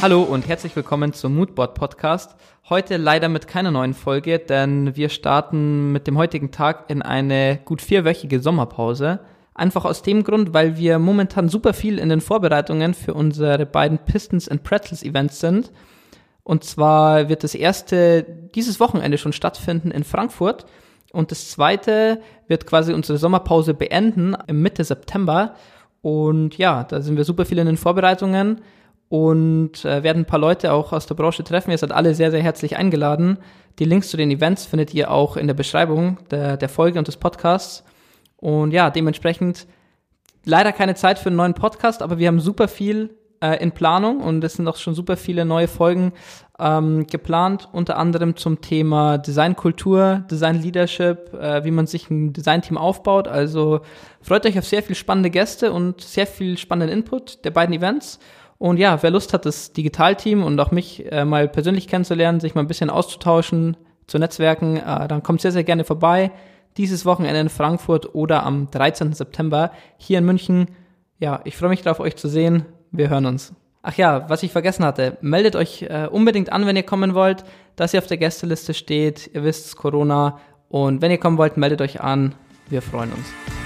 Hallo und herzlich willkommen zum Moodboard Podcast. Heute leider mit keiner neuen Folge, denn wir starten mit dem heutigen Tag in eine gut vierwöchige Sommerpause. Einfach aus dem Grund, weil wir momentan super viel in den Vorbereitungen für unsere beiden Pistons and Pretzels Events sind. Und zwar wird das erste dieses Wochenende schon stattfinden in Frankfurt. Und das zweite wird quasi unsere Sommerpause beenden im Mitte September. Und ja, da sind wir super viel in den Vorbereitungen und äh, werden ein paar Leute auch aus der Branche treffen. Ihr seid alle sehr, sehr herzlich eingeladen. Die Links zu den Events findet ihr auch in der Beschreibung der, der Folge und des Podcasts. Und ja, dementsprechend leider keine Zeit für einen neuen Podcast, aber wir haben super viel äh, in Planung und es sind auch schon super viele neue Folgen ähm, geplant, unter anderem zum Thema Designkultur, Design Leadership, äh, wie man sich ein Designteam aufbaut. Also freut euch auf sehr viel spannende Gäste und sehr viel spannenden Input der beiden Events. Und ja, wer Lust hat, das Digitalteam und auch mich äh, mal persönlich kennenzulernen, sich mal ein bisschen auszutauschen, zu Netzwerken, äh, dann kommt sehr, sehr gerne vorbei. Dieses Wochenende in Frankfurt oder am 13. September hier in München. Ja, ich freue mich darauf, euch zu sehen. Wir hören uns. Ach ja, was ich vergessen hatte, meldet euch äh, unbedingt an, wenn ihr kommen wollt, dass ihr auf der Gästeliste steht. Ihr wisst, Corona. Und wenn ihr kommen wollt, meldet euch an. Wir freuen uns.